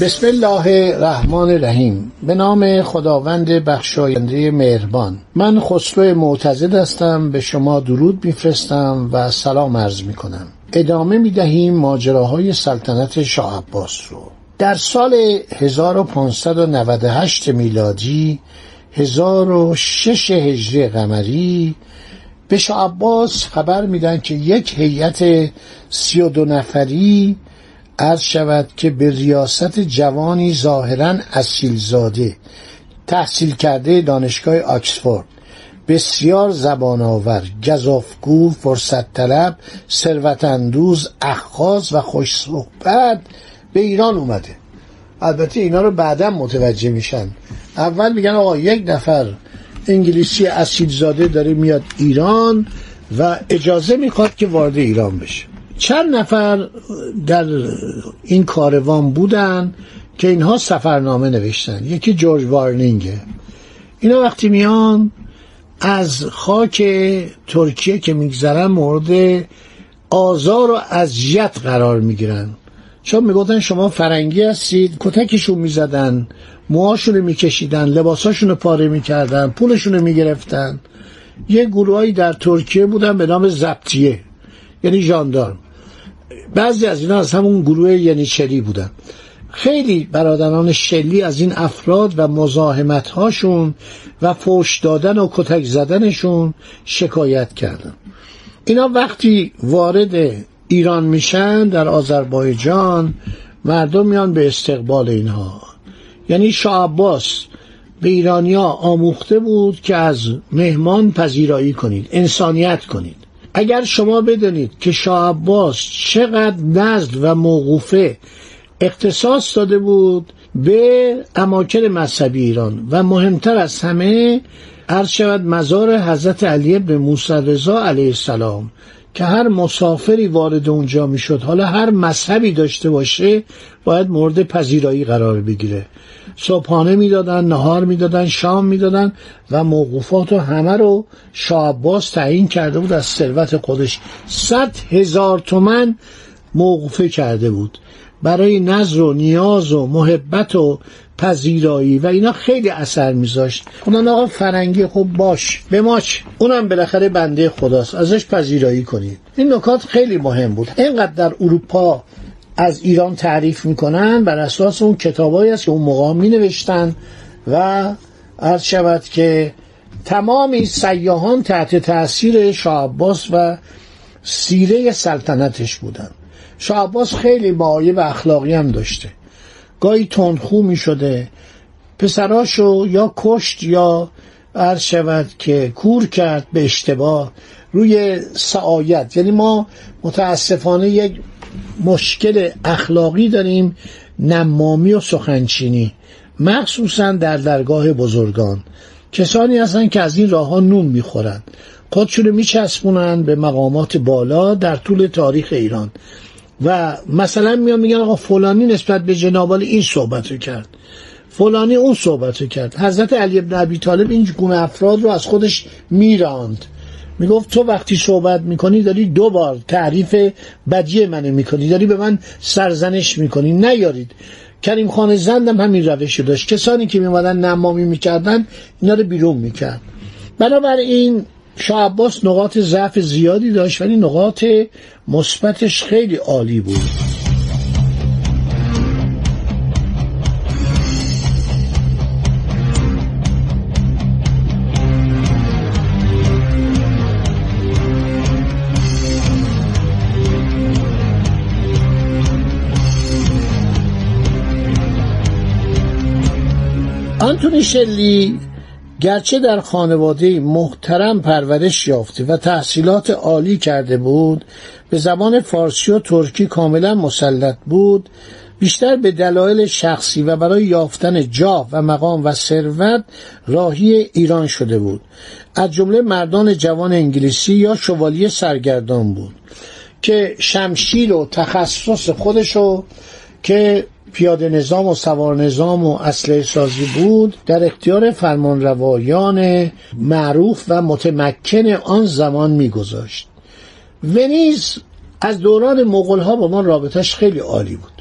بسم الله الرحمن الرحیم. به نام خداوند بخشاینده مهربان. من خسرو معتزد هستم به شما درود میفرستم و سلام عرض می‌کنم. ادامه می‌دهیم ماجراهای سلطنت شاه عباس رو. در سال 1598 میلادی 1006 هجری قمری به شاه عباس خبر میدن که یک هیئت سی و دو نفری عرض شود که به ریاست جوانی ظاهرا اصیلزاده تحصیل کرده دانشگاه آکسفورد. بسیار زبان آور گذافگو فرصت طلب ثروت اندوز اخاذ و خوش صحبت به ایران اومده. البته اینا رو بعدا متوجه میشن. اول میگن آقا یک نفر انگلیسی اصیلزاده داره میاد ایران و اجازه می‌خواد که وارد ایران بشه. چند نفر در این کاروان بودن که اینها سفرنامه نوشتن. یکی جورج وارنینگه اینا وقتی میان از خاک ترکیه که میگذرن مورد آزار و اذیت قرار می‌گیرن. چون می‌گفتن شما فرنگی هستید کتکشون می‌زدن موهاشون میکشیدن لباساشون پاره می‌کردن پولشون می‌گرفتن. یه گروهایی در ترکیه بودن به نام زبطیه یعنی ژاندارم. بعضی از اینا از همون گروه ینیچری بودن. خیلی برادران شلی از این افراد و مزاحمت هاشون و فوش دادن و کتک زدنشون شکایت کردن. اینا وقتی وارد ایران میشن در آذربایجان مردم میان به استقبال اینها. یعنی شاه عباس به ایرانیا آموخته بود که از مهمان پذیرایی کنید انسانیت کنید. اگر شما بدانید که شاه عباس چقدر نزد و موقوفه اختصاص داده بود به اماکن مذهبی ایران و مهمتر از همه عرض شود مزار حضرت علی بن موسی رضا علیه السلام که هر مسافری وارد اونجا می‌شد حالا هر مذهبی داشته باشه باید مورد پذیرایی قرار بگیره. صبحانه می‌دادن نهار می‌دادن شام می‌دادن و موقوفات و همه رو شاه عباس تعیین کرده بود از ثروت خودش صد هزار تومن موقوفه کرده بود. برای نظر و نیاز و محبت و پذیرایی و اینا خیلی اثر میذاشت. اونان آقا فرنگی خب باش به ماچ. اونم بالاخره بنده خداست. ازش پذیرایی کنید. این نکات خیلی مهم بود. اینقدر در اروپا از ایران تعریف می‌کنن بر اساس اون کتابایی است که اون موقع می نوشتن و عرض شود که تمامی سیاهان تحت تاثیر شاه عباس و سیره سلطنتش بودن. شاه عباس خیلی معایب اخلاقی هم داشته. گاهی تندخو می شده پسراشو یا کشت یا عرض شود که کور کرد به اشتباه روی سعایت. یعنی ما متاسفانه یک مشکل اخلاقی داریم نمامی و سخنچینی. مخصوصا در درگاه بزرگان. کسانی هستن که از این راه ها نون می‌خورن خودشون میچسبونن به مقامات بالا در طول تاریخ ایران. و مثلا میان میگن آقا فلانی نسبت به جنابال این صحبت رو کرد. فلانی اون صحبت رو کرد. حضرت علی ابن ابی طالب این گونه افراد رو از خودش میراند. می‌گفت تو وقتی صحبت می‌کنی داری دو بار تعریف بدی منو می‌کنی داری به من سرزنش می‌کنی نیارید. کریم خان زندم همین روش داشت. کسانی که میمادن نمامی می‌کردن اینا رو بیرون می‌کرد. بنابراین شاه عباس نقاط ضعف زیادی داشت ولی نقاط مثبتش خیلی عالی بود. آنتونی شلی گرچه در خانواده محترم پرورش یافته و تحصیلات عالی کرده بود به زبان فارسی و ترکی کاملا مسلط بود بیشتر به دلایل شخصی و برای یافتن جاه و مقام و ثروت راهی ایران شده بود. از جمله مردان جوان انگلیسی یا شوالیه سرگردان بود که شمشیر و تخصص خودشو که پیاده نظام و سوار نظام و اسلحه سازی بود در اختیار فرمانروایان معروف و متمکن آن زمان میگذاشت. ونیز از دوران مغول ها با ما رابطش خیلی عالی بود.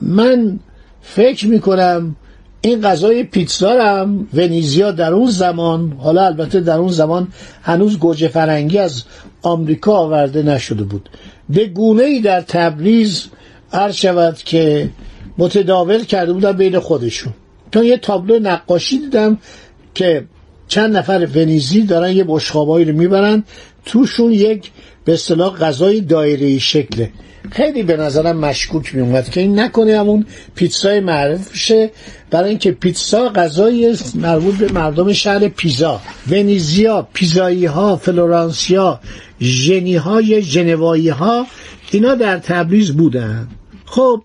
من فکر می‌کنم این غذای پیتزا هم ونیزیا در اون زمان حالا البته در اون زمان هنوز گوجه فرنگی از آمریکا آورده نشده بود. به گونه ای در تبریز عرض شود که متداول کرده بودن بین خودشون. تا یه تابلو نقاشی دیدم که چند نفر ونیزی دارن یه بشخابایی رو می‌برن. توشون یک به اصطلاح غذای دایره شکله. خیلی به نظرم مشکوک می اومد که این نکنه همون پیتزای معروف شه برای اینکه پیتزا غذای مربوط به مردم شهر پیزا. ونیزیا پیزایی ها فلورانسیا ژنی های ژنوایی ها اینا در تبریز بودن. خب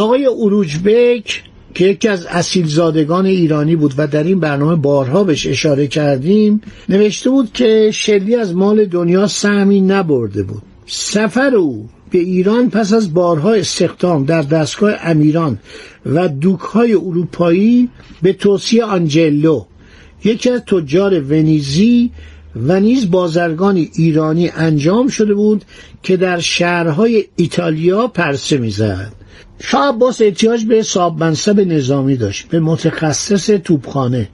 آقای اروجبک که یکی از اصیل زادگان ایرانی بود و در این برنامه بارها بهش اشاره کردیم نوشته بود که شلی از مال دنیا سهمی نبرده بود. سفر او به ایران پس از بارها استخدام در دستگاه امیران و دوکهای اروپایی به توصیه آنجلو یکی از تجار ونیزی و نیز بازرگان ایرانی انجام شده بود که در شهرهای ایتالیا پرسه می‌زد. شاه عباس احتیاج به صاحب منصب نظامی داشت به متخصص توپخانه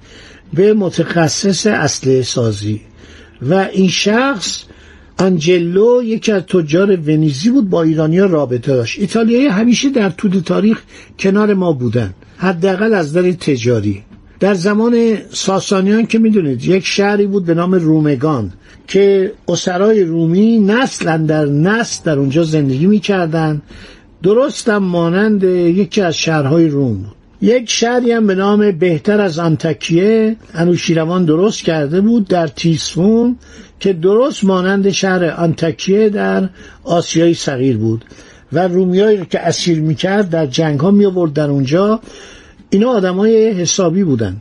به متخصص اسلحه سازی. و این شخص آنجلو یکی از تجار ونیزی بود با ایرانیا رابطه داشت. ایتالیایی همیشه در طول تاریخ کنار ما بودن حداقل از در تجاری. در زمان ساسانیان که می‌دونید یک شهری بود به نام رومگان که اسرای رومی نسل در نسل در اونجا زندگی می‌کردن درستم مانند یکی از شهرهای روم. بود یک شهری هم به نام بهتر از انتکیه انوشیروان درست کرده بود در تیسفون که درست مانند شهر انتکیه در آسیای صغیر بود و رومیایی که اسیر می‌کرد در جنگ ها می در اونجا. اینا آدمای حسابی بودن.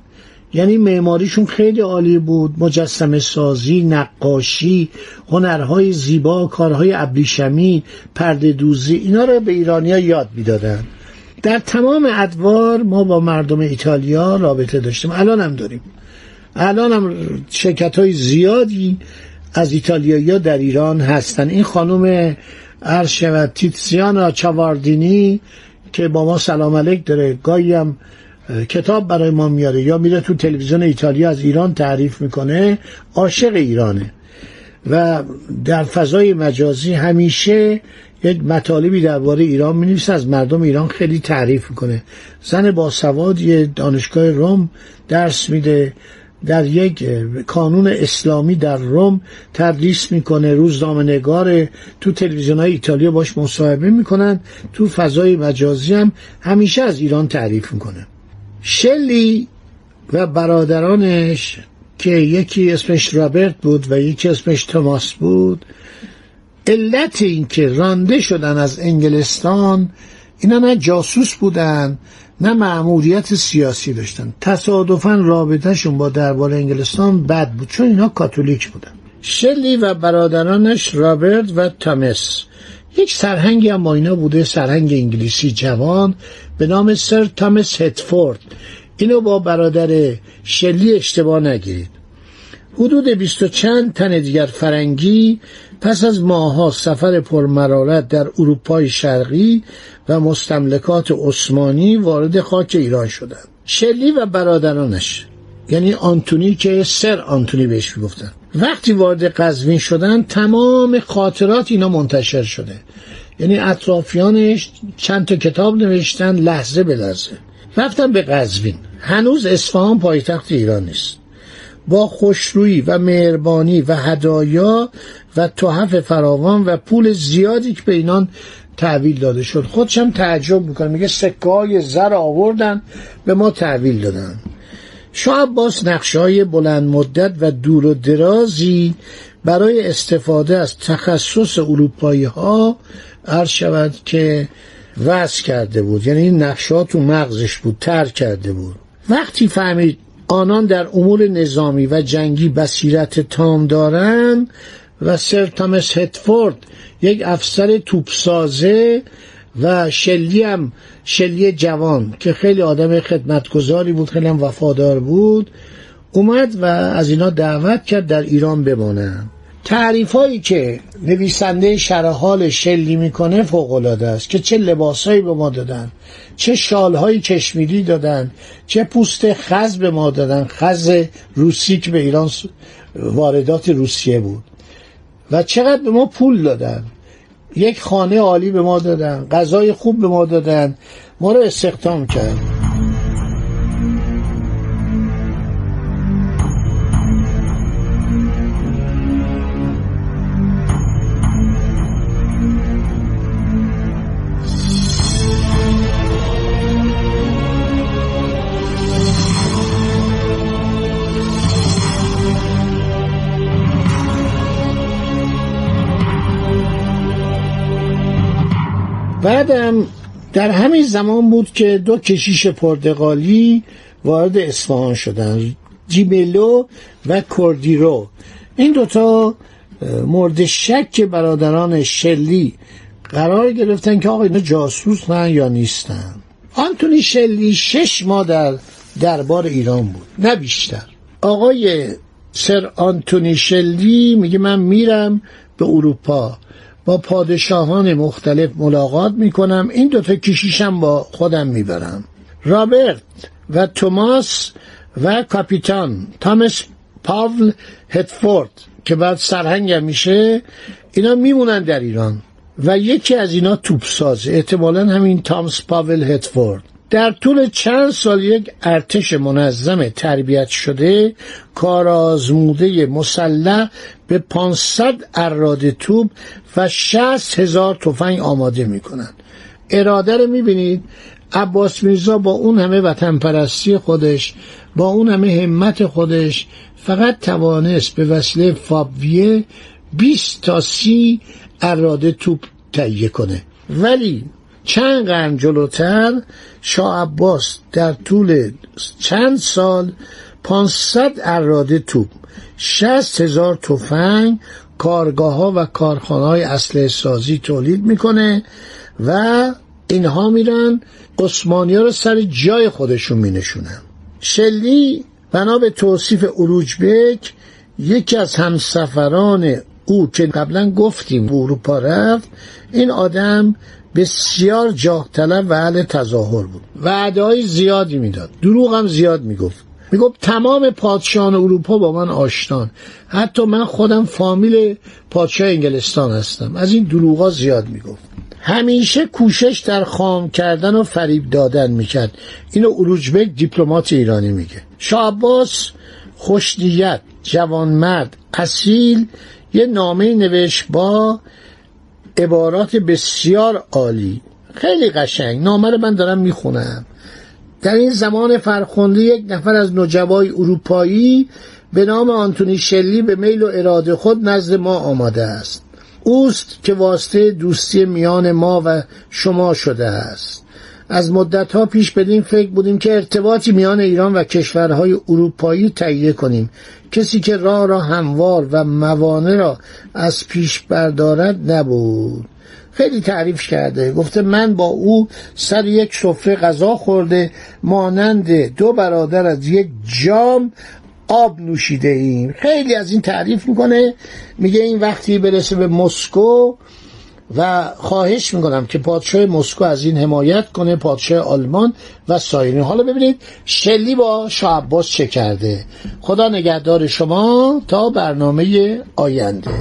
یعنی معماریشون خیلی عالی بود. مجسم سازی نقاشی هنرهای زیبا کارهای ابریشمی پرده دوزی اینا رو به ایرانیا یاد می‌دادن. در تمام ادوار ما با مردم ایتالیا رابطه داشتیم. الان هم داریم. الان هم شرکت های زیادی از ایتالیایی در ایران هستن. این خانم عرض شود تیتسیانا چواردینی که با ما سلام علیک داره گاهی هم کتاب برای ما میاره یا میره تو تلویزیون ایتالیا از ایران تعریف می‌کنه عاشق ایرانه. و در فضای مجازی همیشه یک مطالبی درباره ایران می از مردم ایران خیلی تعریف می‌کنه. زن با سواد یه دانشگاه روم درس میده در یک کانون اسلامی در روم تدریس می‌کنه روزنامه نگار تو تلویزیون های ایتالیا باش مصاحبه می‌کنن تو فضای مجازی هم همیشه از ایران تعریف می‌کنه. شلی و برادرانش که یکی اسمش رابرت بود و یکی اسمش توماس بود. علت این که رانده شدن از انگلستان اینا نه جاسوس بودن نه معمولیت سیاسی داشتن. تصادفا رابطهشون با دربار انگلستان بد بود چون اینا کاتولیک بودن. شلی و برادرانش رابرت و تامس یک سرهنگی هم اینا بوده سرهنگ انگلیسی جوان به نام سر تامس هتفورد اینو با برادر شلی اشتباه نگیرید. حدود بیست و چند تن دیگر فرنگی پس از ماها سفر پرمرارت در اروپای شرقی و مستملکات عثمانی وارد خاک ایران شدند. شلی و برادرانش یعنی آنتونی که سر آنتونی بهش می‌گفتن. وقتی وارد قزوین شدن تمام خاطرات اینا منتشر شده. یعنی اطرافیانش چند تا کتاب نوشتن لحظه به لحظه. رفتن به قزوین. هنوز اصفهان پایتخت ایران نیست. با خوشرویی و مهربانی و هدایا و تحف فراوان و پول زیادی که به اینان تحویل داده شد. خودشم تعجب می‌کنه. میگه سکه های زر آوردن به ما تحویل دادن. شاه عباس نقشه های بلند مدت و دور و درازی برای استفاده از تخصص اروپایی ها عرض شود که وضع کرده بود. یعنی این نقشه تو مغزش بود تر کرده بود. وقتی فهمید آنان در امور نظامی و جنگی بصیرت تام دارند و سر تامس هتفورد یک افسر توپسازه و شلی هم شلی جوان که خیلی آدم خدمتگذاری بود خیلی هم وفادار بود اومد و از اینا دعوت کرد در ایران بمانند تعریف هایی که نویسنده شرحال شلی می‌کنه فوق العاده است که چه لباسهایی به ما دادن چه شالهایی کشمیری دادن چه پوست خز به ما دادن. خز روسی که به ایران واردات روسیه بود. و چقدر به ما پول دادن. یک خانه عالی به ما دادن غذای خوب به ما دادن. ما رو استخدام کرد بعدم در همین زمان بود که دو کشیش پرتغالی وارد اصفهان شدن جیملو و کوردیرو. این دوتا مورد شک برادران شلی قرار گرفتن که آقا اینا جاسوس نه یا نیستن. آنتونی شلی شش ماه در دربار ایران بود نه بیشتر. آقای سر آنتونی شلی میگه من میرم به اروپا. با پادشاهان مختلف ملاقات می‌کنم. این دوتا کشیشم با خودم می‌برم. رابرت و توماس و کاپیتان تامس پاول هتفورد که بعد سرهنگم میشه اینا میمونن در ایران و یکی از اینا توپ سازه. احتمالا همین تامس پاول هتفورد در طول چند سال یک ارتش منظم تربیت شده کارآزموده مسلح به 500 اراده توپ و 60 هزار تفنگ آماده می‌کنند. اراده رو می‌بینید عباس میرزا با اون همه وطن پرستی خودش با اون همه همت خودش فقط توانست به وسیله فابویه 20 تا 30 اراده توپ تهیه کنه. ولی چند قرن جلوتر شاه عباس در طول چند سال 500 اراده توپ 60 هزار تفنگ کارگاه ها و کارخانه های اسلحه سازی تولید می‌کنه و اینها میرن عثمانی ها رو سر جای خودشون مینشونن. شلی بنا به توصیف اروجبک یکی از همسفران او که قبلا گفتیم اروپا رفت این آدم بسیار جاه و اهل تظاهر بود. وعده های زیادی می‌داد. دروغ هم زیاد می‌گفت. می‌گفت تمام پادشاهان اروپا با من آشتان حتی من خودم فامیل پادشاه انگلستان هستم. از این دروغا زیاد می‌گفت. همیشه کوشش در خام کردن و فریب دادن می‌کرد. اینو اروجبک دیپلمات ایرانی میگه. شاه عباس خوشنیت جوانمرد اصیل یه نامه نوشت با عبارات بسیار عالی. خیلی قشنگ. نامه من دارم می‌خونم. در این زمان فرخنده یک نفر از نجبای اروپایی به نام آنتونی شلی به میل و اراده خود نزد ما آماده است. اوست که واسطه دوستی میان ما و شما شده است. از مدت ها پیش بدین فکر بودیم که ارتباطی میان ایران و کشورهای اروپایی تهیه کنیم. کسی که راه را هموار و موانع را از پیش بردارد نبود. خیلی تعریف کرده. گفته من با او سر یک سفره غذا خورده مانند دو برادر از یک جام آب نوشیده ایم. خیلی از این تعریف می‌کنه. میگه این وقتی برسه به مسکو و خواهش می‌کنم که پادشاه مسکو از این حمایت کنه پادشاه آلمان و سایرین. حالا ببینید شلی با شاه عباس چه کرده. خدا نگهدار شما تا برنامه آینده.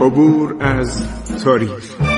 عبور از تاریخ.